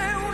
there